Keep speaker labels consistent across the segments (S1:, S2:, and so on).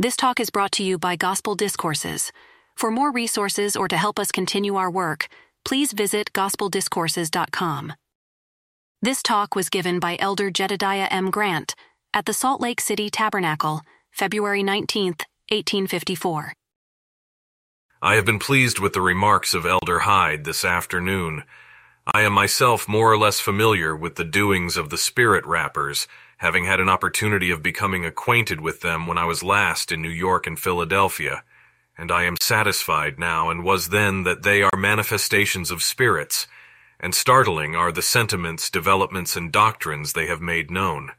S1: This talk is brought to you by Gospel Discourses. For more resources or to help us continue our work, please visit gospeldiscourses.com. This talk was given by Elder Jedediah M. Grant at the Salt Lake City Tabernacle, February 19, 1854.
S2: I have been pleased with the remarks of Elder Hyde this afternoon. I am myself more or less familiar with the doings of the spirit rappers, having had an opportunity of becoming acquainted with them when I was last in New York and Philadelphia, and I am satisfied now and was then that they are manifestations of spirits, and startling are the sentiments, developments, and doctrines they have made known.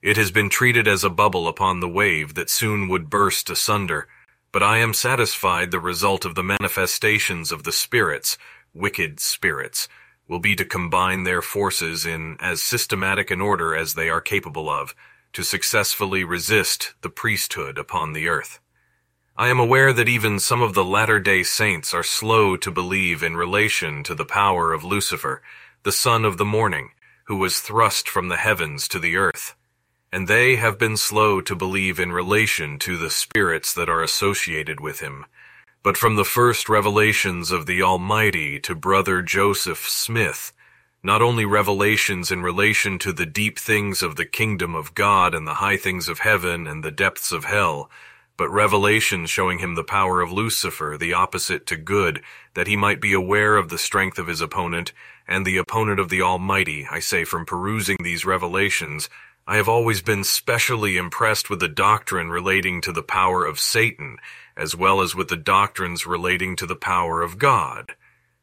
S2: It has been treated as a bubble upon the wave that soon would burst asunder, but I am satisfied the result of the manifestations of the spirits, wicked spirits, will be to combine their forces in as systematic an order as they are capable of, to successfully resist the priesthood upon the earth. I am aware that even some of the latter-day saints are slow to believe in relation to the power of Lucifer, the son of the morning, who was thrust from the heavens to the earth. And they have been slow to believe in relation to the spirits that are associated with him, but from the first revelations of the Almighty to Brother Joseph Smith, not only revelations in relation to the deep things of the kingdom of God and the high things of heaven and the depths of hell, but revelations showing him the power of Lucifer, the opposite to good, that he might be aware of the strength of his opponent, and the opponent of the Almighty, I say from perusing these revelations, I have always been specially impressed with the doctrine relating to the power of Satan, as well as with the doctrines relating to the power of God.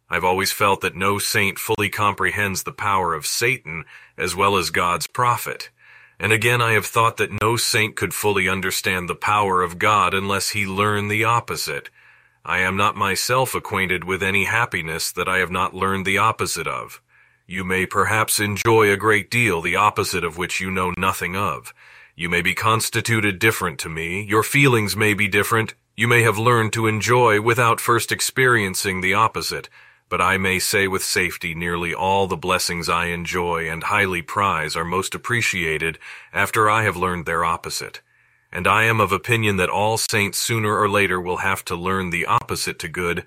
S2: I've always felt that no saint fully comprehends the power of Satan as well as God's prophet. And again, I have thought that no saint could fully understand the power of God unless he learned the opposite. I am not myself acquainted with any happiness that I have not learned the opposite of. You may perhaps enjoy a great deal the opposite of which you know nothing of. You may be constituted different to me, your feelings may be different, you may have learned to enjoy without first experiencing the opposite, but I may say with safety nearly all the blessings I enjoy and highly prize are most appreciated after I have learned their opposite. And I am of opinion that all saints sooner or later will have to learn the opposite to good.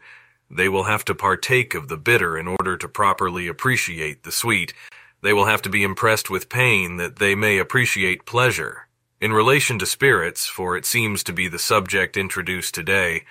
S2: They will have to partake of the bitter in order to properly appreciate the sweet. They will have to be impressed with pain that they may appreciate pleasure. In relation to spirits, for it seems to be the subject introduced today,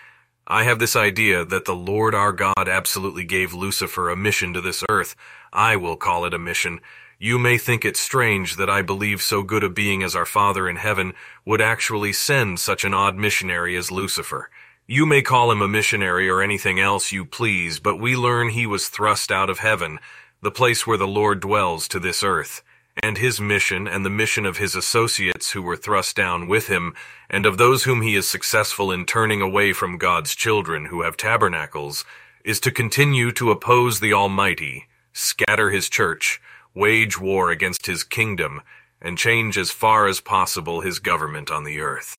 S2: I have this idea that the Lord our God absolutely gave Lucifer a mission to this earth. I will call it a mission. You may think it strange that I believe so good a being as our Father in heaven would actually send such an odd missionary as Lucifer. You may call him a missionary or anything else you please, but we learn he was thrust out of heaven, the place where the Lord dwells, to this earth and his mission and the mission of his associates who were thrust down with him, and of those whom he is successful in turning away from God's children who have tabernacles, is to continue to oppose the Almighty, scatter his church, wage war against his kingdom, and change as far as possible his government on the earth.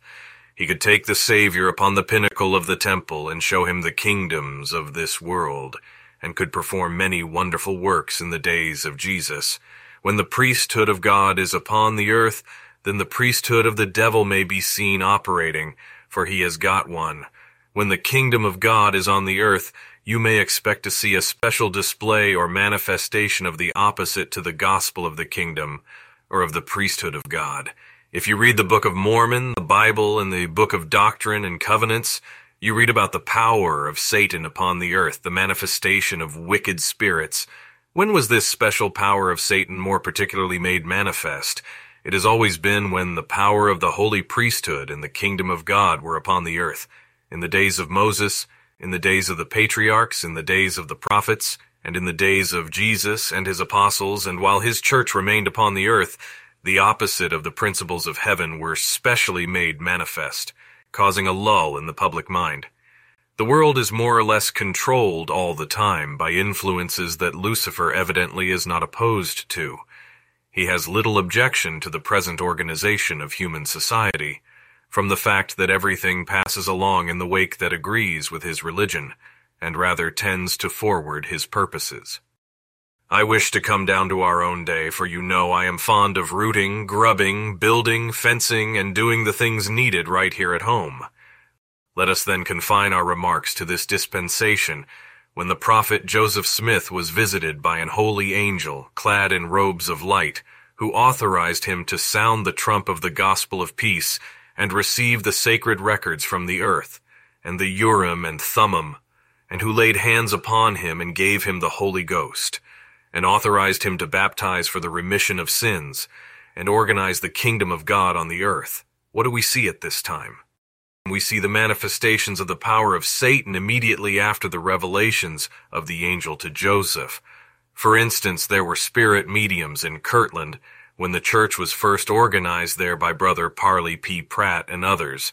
S2: He could take the Savior upon the pinnacle of the temple and show him the kingdoms of this world, and could perform many wonderful works in the days of Jesus, when the priesthood of God is upon the earth, then the priesthood of the devil may be seen operating, for he has got one. When the kingdom of God is on the earth, you may expect to see a special display or manifestation of the opposite to the gospel of the kingdom, or of the priesthood of God. If you read the Book of Mormon, the Bible, and the Book of Doctrine and Covenants, you read about the power of Satan upon the earth, the manifestation of wicked spirits, when was this special power of Satan more particularly made manifest? It has always been when the power of the holy priesthood and the kingdom of God were upon the earth. In the days of Moses, in the days of the patriarchs, in the days of the prophets, and in the days of Jesus and his apostles, and while his church remained upon the earth, the opposite of the principles of heaven were specially made manifest, causing a lull in the public mind. The world is more or less controlled all the time by influences that Lucifer evidently is not opposed to. He has little objection to the present organization of human society, from the fact that everything passes along in the wake that agrees with his religion, and rather tends to forward his purposes. I wish to come down to our own day, for you know I am fond of rooting, grubbing, building, fencing, and doing the things needed right here at home. Let us then confine our remarks to this dispensation, when the prophet Joseph Smith was visited by an holy angel, clad in robes of light, who authorized him to sound the trump of the gospel of peace and receive the sacred records from the earth, and the Urim and Thummim, and who laid hands upon him and gave him the Holy Ghost and authorized him to baptize for the remission of sins, and organize the kingdom of God on the earth. What do we see at this time? We see the manifestations of the power of Satan immediately after the revelations of the angel to Joseph. For instance, there were spirit mediums in Kirtland when the church was first organized there by Brother Parley P. Pratt and others.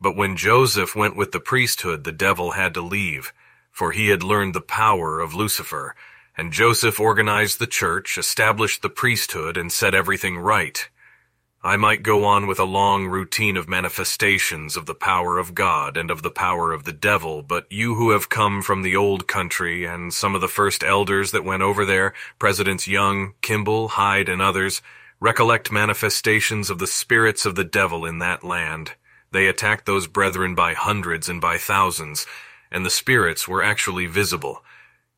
S2: But when Joseph went with the priesthood, the devil had to leave, for he had learned the power of Lucifer, and Joseph organized the church, established the priesthood, and set everything right. I might go on with a long routine of manifestations of the power of God and of the power of the devil, but you who have come from the old country and some of the first elders that went over there, Presidents Young, Kimball, Hyde, and others, recollect manifestations of the spirits of the devil in that land. They attacked those brethren by hundreds and by thousands, and the spirits were actually visible.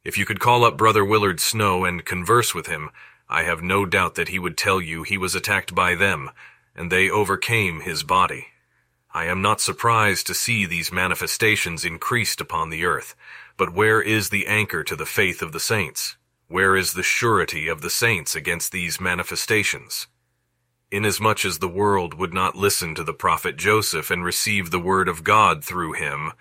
S2: If you could call up Brother Willard Snow and converse with him, I have no doubt that he would tell you he was attacked by them, and they overcame his body. I am not surprised to see these manifestations increased upon the earth, but where is the anchor to the faith of the saints? Where is the surety of the saints against these manifestations? Inasmuch as the world would not listen to the prophet Joseph and receive the word of God through him,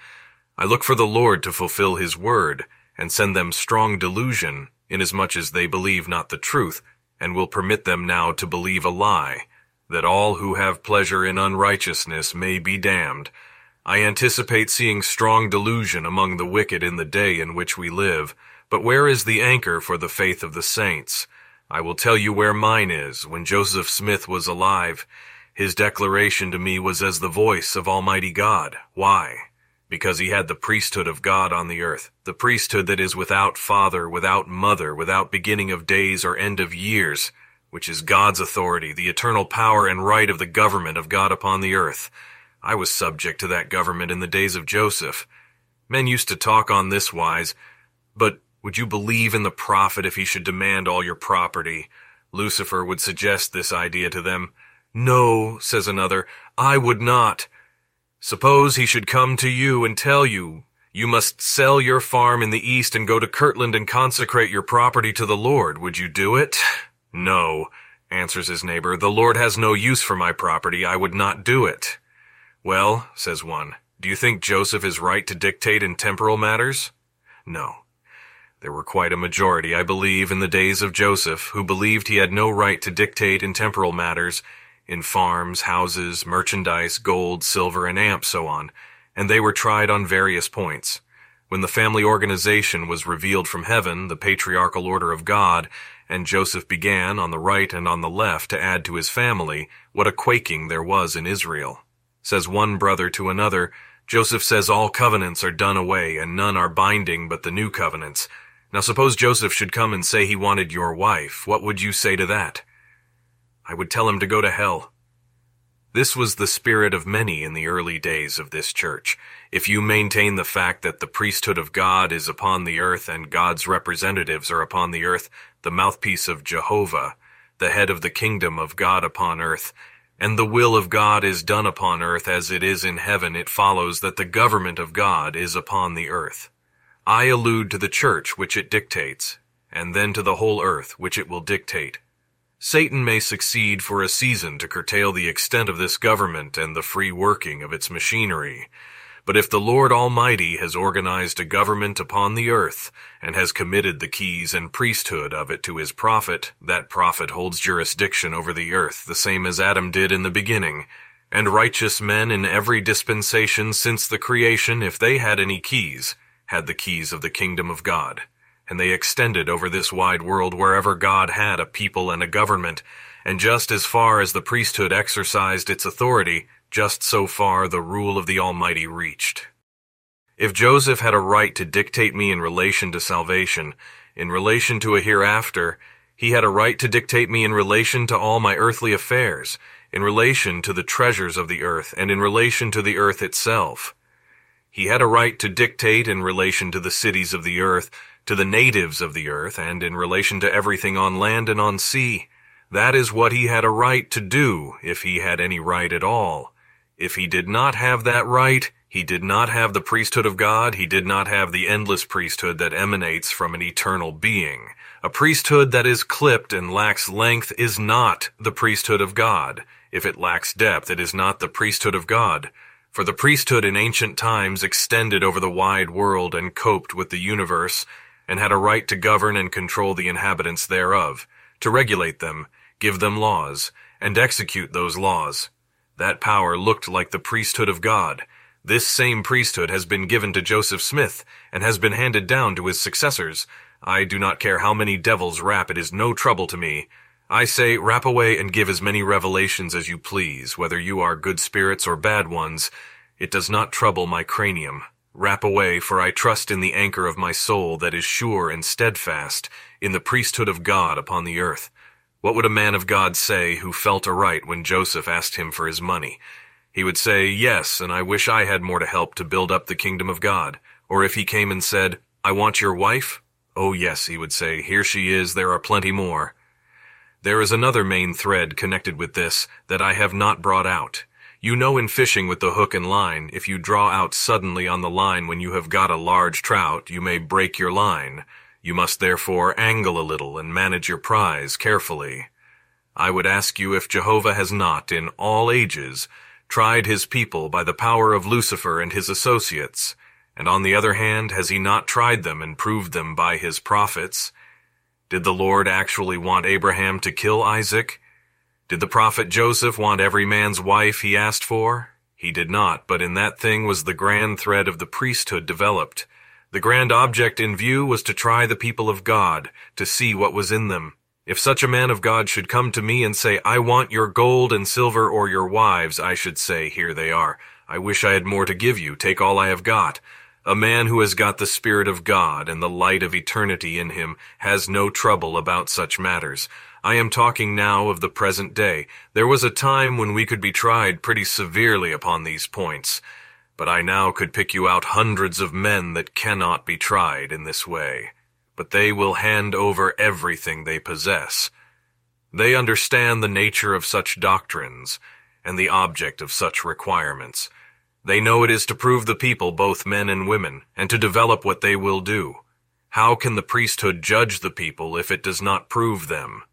S2: I look for the Lord to fulfill his word, and send them strong delusion, inasmuch as they believe not the truth, and will permit them now to believe a lie, that all who have pleasure in unrighteousness may be damned. I anticipate seeing strong delusion among the wicked in the day in which we live, but where is the anchor for the faith of the saints? I will tell you where mine is. When Joseph Smith was alive, his declaration to me was as the voice of Almighty God. Why? Because he had the priesthood of God on the earth, the priesthood that is without father, without mother, without beginning of days or end of years, which is God's authority, the eternal power and right of the government of God upon the earth. I was subject to that government in the days of Joseph. Men used to talk on this wise, but would you believe in the prophet if he should demand all your property? Lucifer would suggest this idea to them. No, says another, I would not. Suppose he should come to you and tell you, you must sell your farm in the east and go to Kirtland and consecrate your property to the Lord. Would you do it? No, answers his neighbor. The Lord has no use for my property. I would not do it. Well, says one, do you think Joseph is right to dictate in temporal matters? No. There were quite a majority, I believe, in the days of Joseph, who believed he had no right to dictate in temporal matters, in farms, houses, merchandise, gold, silver, and amp, so on, and they were tried on various points. When the family organization was revealed from heaven, the patriarchal order of God, and Joseph began on the right and on the left to add to his family, what a quaking there was in Israel. Says one brother to another, Joseph says all covenants are done away and none are binding but the new covenants. Now suppose Joseph should come and say he wanted your wife, what would you say to that? I would tell him to go to hell. This was the spirit of many in the early days of this church. If you maintain the fact that the priesthood of God is upon the earth and God's representatives are upon the earth, the mouthpiece of Jehovah, the head of the kingdom of God upon earth, and the will of God is done upon earth as it is in heaven, it follows that the government of God is upon the earth. I allude to the church which it dictates, and then to the whole earth which it will dictate. Satan may succeed for a season to curtail the extent of this government and the free working of its machinery. But if the Lord Almighty has organized a government upon the earth, and has committed the keys and priesthood of it to his prophet, that prophet holds jurisdiction over the earth, the same as Adam did in the beginning. And righteous men in every dispensation since the creation, if they had any keys, had the keys of the kingdom of God and they extended over this wide world wherever God had a people and a government, and just as far as the priesthood exercised its authority, just so far the rule of the Almighty reached. If Joseph had a right to dictate me in relation to salvation, in relation to a hereafter, he had a right to dictate me in relation to all my earthly affairs, in relation to the treasures of the earth, and in relation to the earth itself. He had a right to dictate in relation to the cities of the earth, to the natives of the earth, and in relation to everything on land and on sea. That is what he had a right to do, if he had any right at all. If he did not have that right, he did not have the priesthood of God, he did not have the endless priesthood that emanates from an eternal being. A priesthood that is clipped and lacks length is not the priesthood of God. If it lacks depth, it is not the priesthood of God. For the priesthood in ancient times extended over the wide world and coped with the universe, and had a right to govern and control the inhabitants thereof, to regulate them, give them laws, and execute those laws. That power looked like the priesthood of God. This same priesthood has been given to Joseph Smith, and has been handed down to his successors. I do not care how many devils rap, it is no trouble to me. I say, rap away and give as many revelations as you please, whether you are good spirits or bad ones. It does not trouble my cranium. Rap away, for I trust in the anchor of my soul that is sure and steadfast, in the priesthood of God upon the earth. What would a man of God say who felt aright when Joseph asked him for his money? He would say, Yes, and I wish I had more to help to build up the kingdom of God. Or if he came and said, I want your wife? Oh yes, he would say, here she is, there are plenty more. There is another main thread connected with this that I have not brought out. You know in fishing with the hook and line, if you draw out suddenly on the line when you have got a large trout, you may break your line. You must therefore angle a little and manage your prize carefully. I would ask you if Jehovah has not, in all ages, tried his people by the power of Lucifer and his associates, and on the other hand, has he not tried them and proved them by his prophets? Did the Lord actually want Abraham to kill Isaac? Did the prophet Joseph want every man's wife he asked for? He did not, but in that thing was the grand thread of the priesthood developed. The grand object in view was to try the people of God, to see what was in them. If such a man of God should come to me and say, I want your gold and silver or your wives, I should say, here they are. I wish I had more to give you. Take all I have got. A man who has got the Spirit of God and the light of eternity in him has no trouble about such matters. I am talking now of the present day. There was a time when we could be tried pretty severely upon these points, but I now could pick you out hundreds of men that cannot be tried in this way. But they will hand over everything they possess. They understand the nature of such doctrines and the object of such requirements. They know it is to prove the people, both men and women, and to develop what they will do. How can the priesthood judge the people if it does not prove them?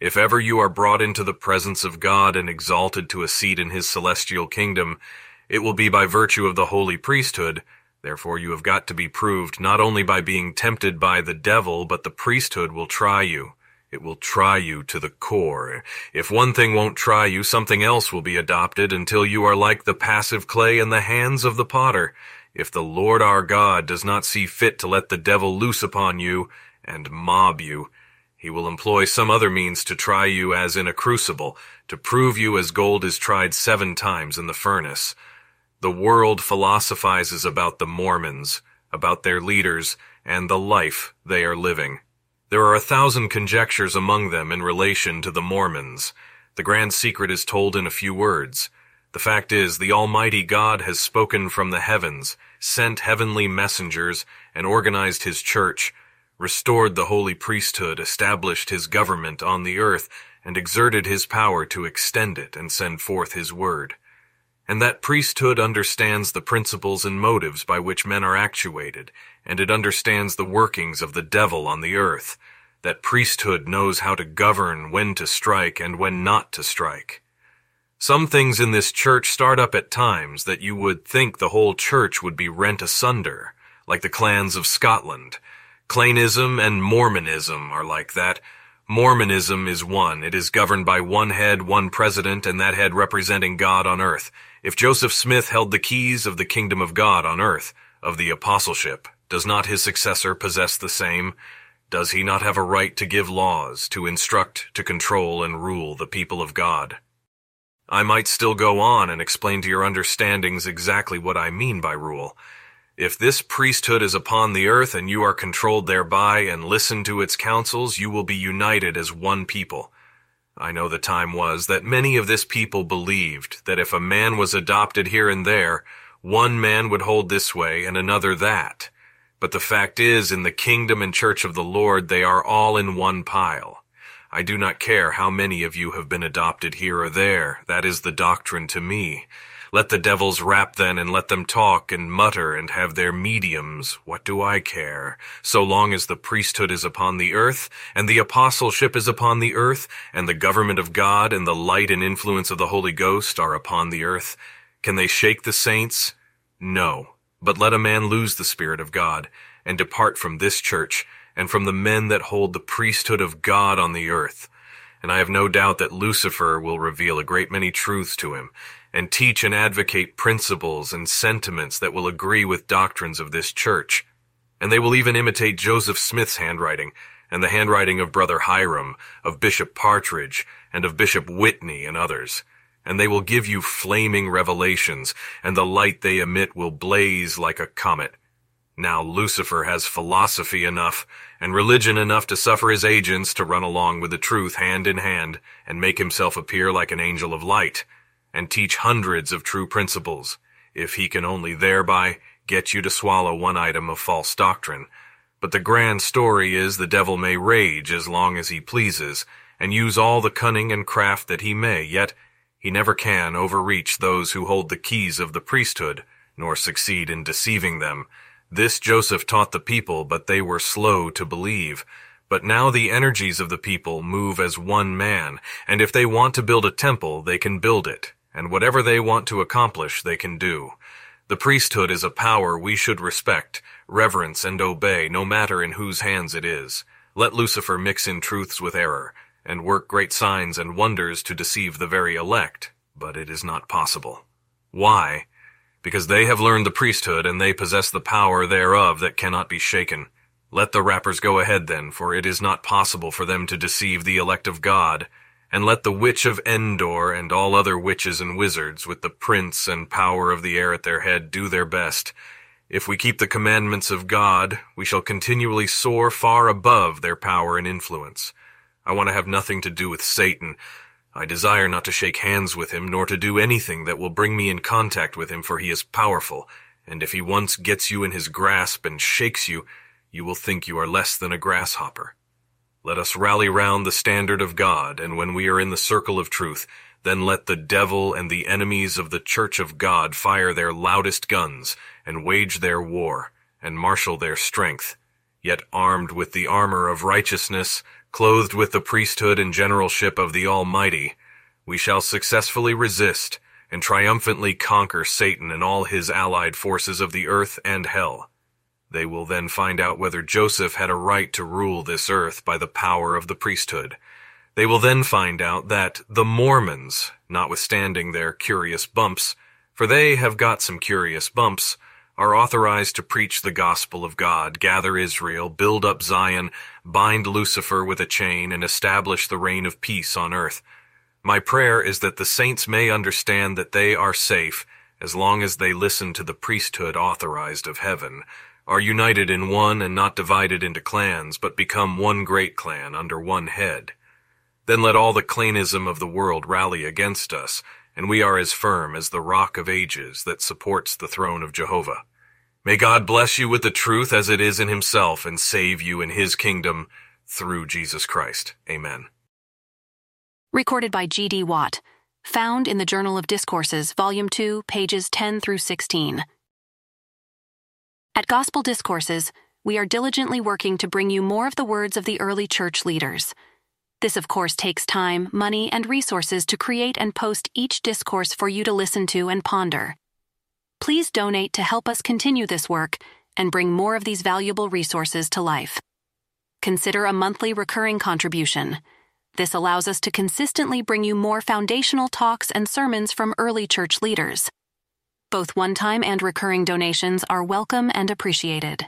S2: If ever you are brought into the presence of God and exalted to a seat in his celestial kingdom, it will be by virtue of the holy priesthood. Therefore you have got to be proved not only by being tempted by the devil, but the priesthood will try you. It will try you to the core. If one thing won't try you, something else will be adopted until you are like the passive clay in the hands of the potter. If the Lord our God does not see fit to let the devil loose upon you and mob you, he will employ some other means to try you as in a crucible, to prove you as gold is tried seven times in the furnace. The world philosophizes about the Mormons, about their leaders, and the life they are living. There are a thousand conjectures among them in relation to the Mormons. The grand secret is told in a few words. The fact is, the Almighty God has spoken from the heavens, sent heavenly messengers, and organized his church, restored the holy priesthood, established his government on the earth, and exerted his power to extend it and send forth his word. And that priesthood understands the principles and motives by which men are actuated, and it understands the workings of the devil on the earth. That priesthood knows how to govern when to strike and when not to strike. Some things in this church start up at times that you would think the whole church would be rent asunder, like the clans of Scotland, Clanism and Mormonism are like that. Mormonism is one. It is governed by one head, one president, and that head representing God on earth. If Joseph Smith held the keys of the kingdom of God on earth, of the apostleship, does not his successor possess the same? Does he not have a right to give laws, to instruct, to control, and rule the people of God? I might still go on and explain to your understandings exactly what I mean by rule. If this priesthood is upon the earth and you are controlled thereby and listen to its counsels, you will be united as one people. I know the time was that many of this people believed that if a man was adopted here and there, one man would hold this way and another that. But the fact is, in the kingdom and church of the Lord, they are all in one pile. I do not care how many of you have been adopted here or there. That is the doctrine to me. Let the devils rap then and let them talk and mutter and have their mediums. What do I care? So long as the priesthood is upon the earth and the apostleship is upon the earth and the government of God and the light and influence of the Holy Ghost are upon the earth, can they shake the saints? No. But let a man lose the Spirit of God and depart from this church and from the men that hold the priesthood of God on the earth. And I have no doubt that Lucifer will reveal a great many truths to him and teach and advocate principles and sentiments that will agree with doctrines of this church. And they will even imitate Joseph Smith's handwriting and the handwriting of Brother Hyrum, of Bishop Partridge, and of Bishop Whitney and others. And they will give you flaming revelations, and the light they emit will blaze like a comet. Now Lucifer has philosophy enough, and religion enough to suffer his agents to run along with the truth hand in hand, and make himself appear like an angel of light and teach hundreds of true principles, if he can only thereby get you to swallow one item of false doctrine. But the grand story is the devil may rage as long as he pleases, and use all the cunning and craft that he may, yet he never can overreach those who hold the keys of the priesthood, nor succeed in deceiving them. This Joseph taught the people, but they were slow to believe. But now the energies of the people move as one man, and if they want to build a temple, they can build it, and whatever they want to accomplish, they can do. The priesthood is a power we should respect, reverence, and obey, no matter in whose hands it is. Let Lucifer mix in truths with error, and work great signs and wonders to deceive the very elect, but it is not possible. Why? Because they have learned the priesthood, and they possess the power thereof that cannot be shaken. Let the rappers go ahead then, for it is not possible for them to deceive the elect of God, and let the witch of Endor and all other witches and wizards, with the prince and power of the air at their head, do their best. If we keep the commandments of God, we shall continually soar far above their power and influence. I want to have nothing to do with Satan. I desire not to shake hands with him, nor to do anything that will bring me in contact with him, for he is powerful, and if he once gets you in his grasp and shakes you, you will think you are less than a grasshopper. Let us rally round the standard of God, and when we are in the circle of truth, then let the devil and the enemies of the church of God fire their loudest guns, and wage their war, and marshal their strength, yet armed with the armor of righteousness, clothed with the priesthood and generalship of the Almighty, we shall successfully resist and triumphantly conquer Satan and all his allied forces of the earth and hell. They will then find out whether Joseph had a right to rule this earth by the power of the priesthood. They will then find out that the Mormons, notwithstanding their curious bumps, for they have got some curious bumps, are authorized to preach the gospel of God, gather Israel, build up Zion, bind Lucifer with a chain, and establish the reign of peace on earth. My prayer is that the saints may understand that they are safe as long as they listen to the priesthood authorized of heaven, are united in one and not divided into clans, but become one great clan under one head. Then let all the clanism of the world rally against us, and we are as firm as the rock of ages that supports the throne of Jehovah. May God bless you with the truth as it is in himself and save you in his kingdom through Jesus Christ. Amen.
S1: Recorded by G.D. Watt. Found in the Journal of Discourses, Volume 2, pages 10 through 16. At Gospel Discourses, we are diligently working to bring you more of the words of the early church leaders. This, of course, takes time, money, and resources to create and post each discourse for you to listen to and ponder. Please donate to help us continue this work and bring more of these valuable resources to life. Consider a monthly recurring contribution. This allows us to consistently bring you more foundational talks and sermons from early church leaders. Both one time and recurring donations are welcome and appreciated.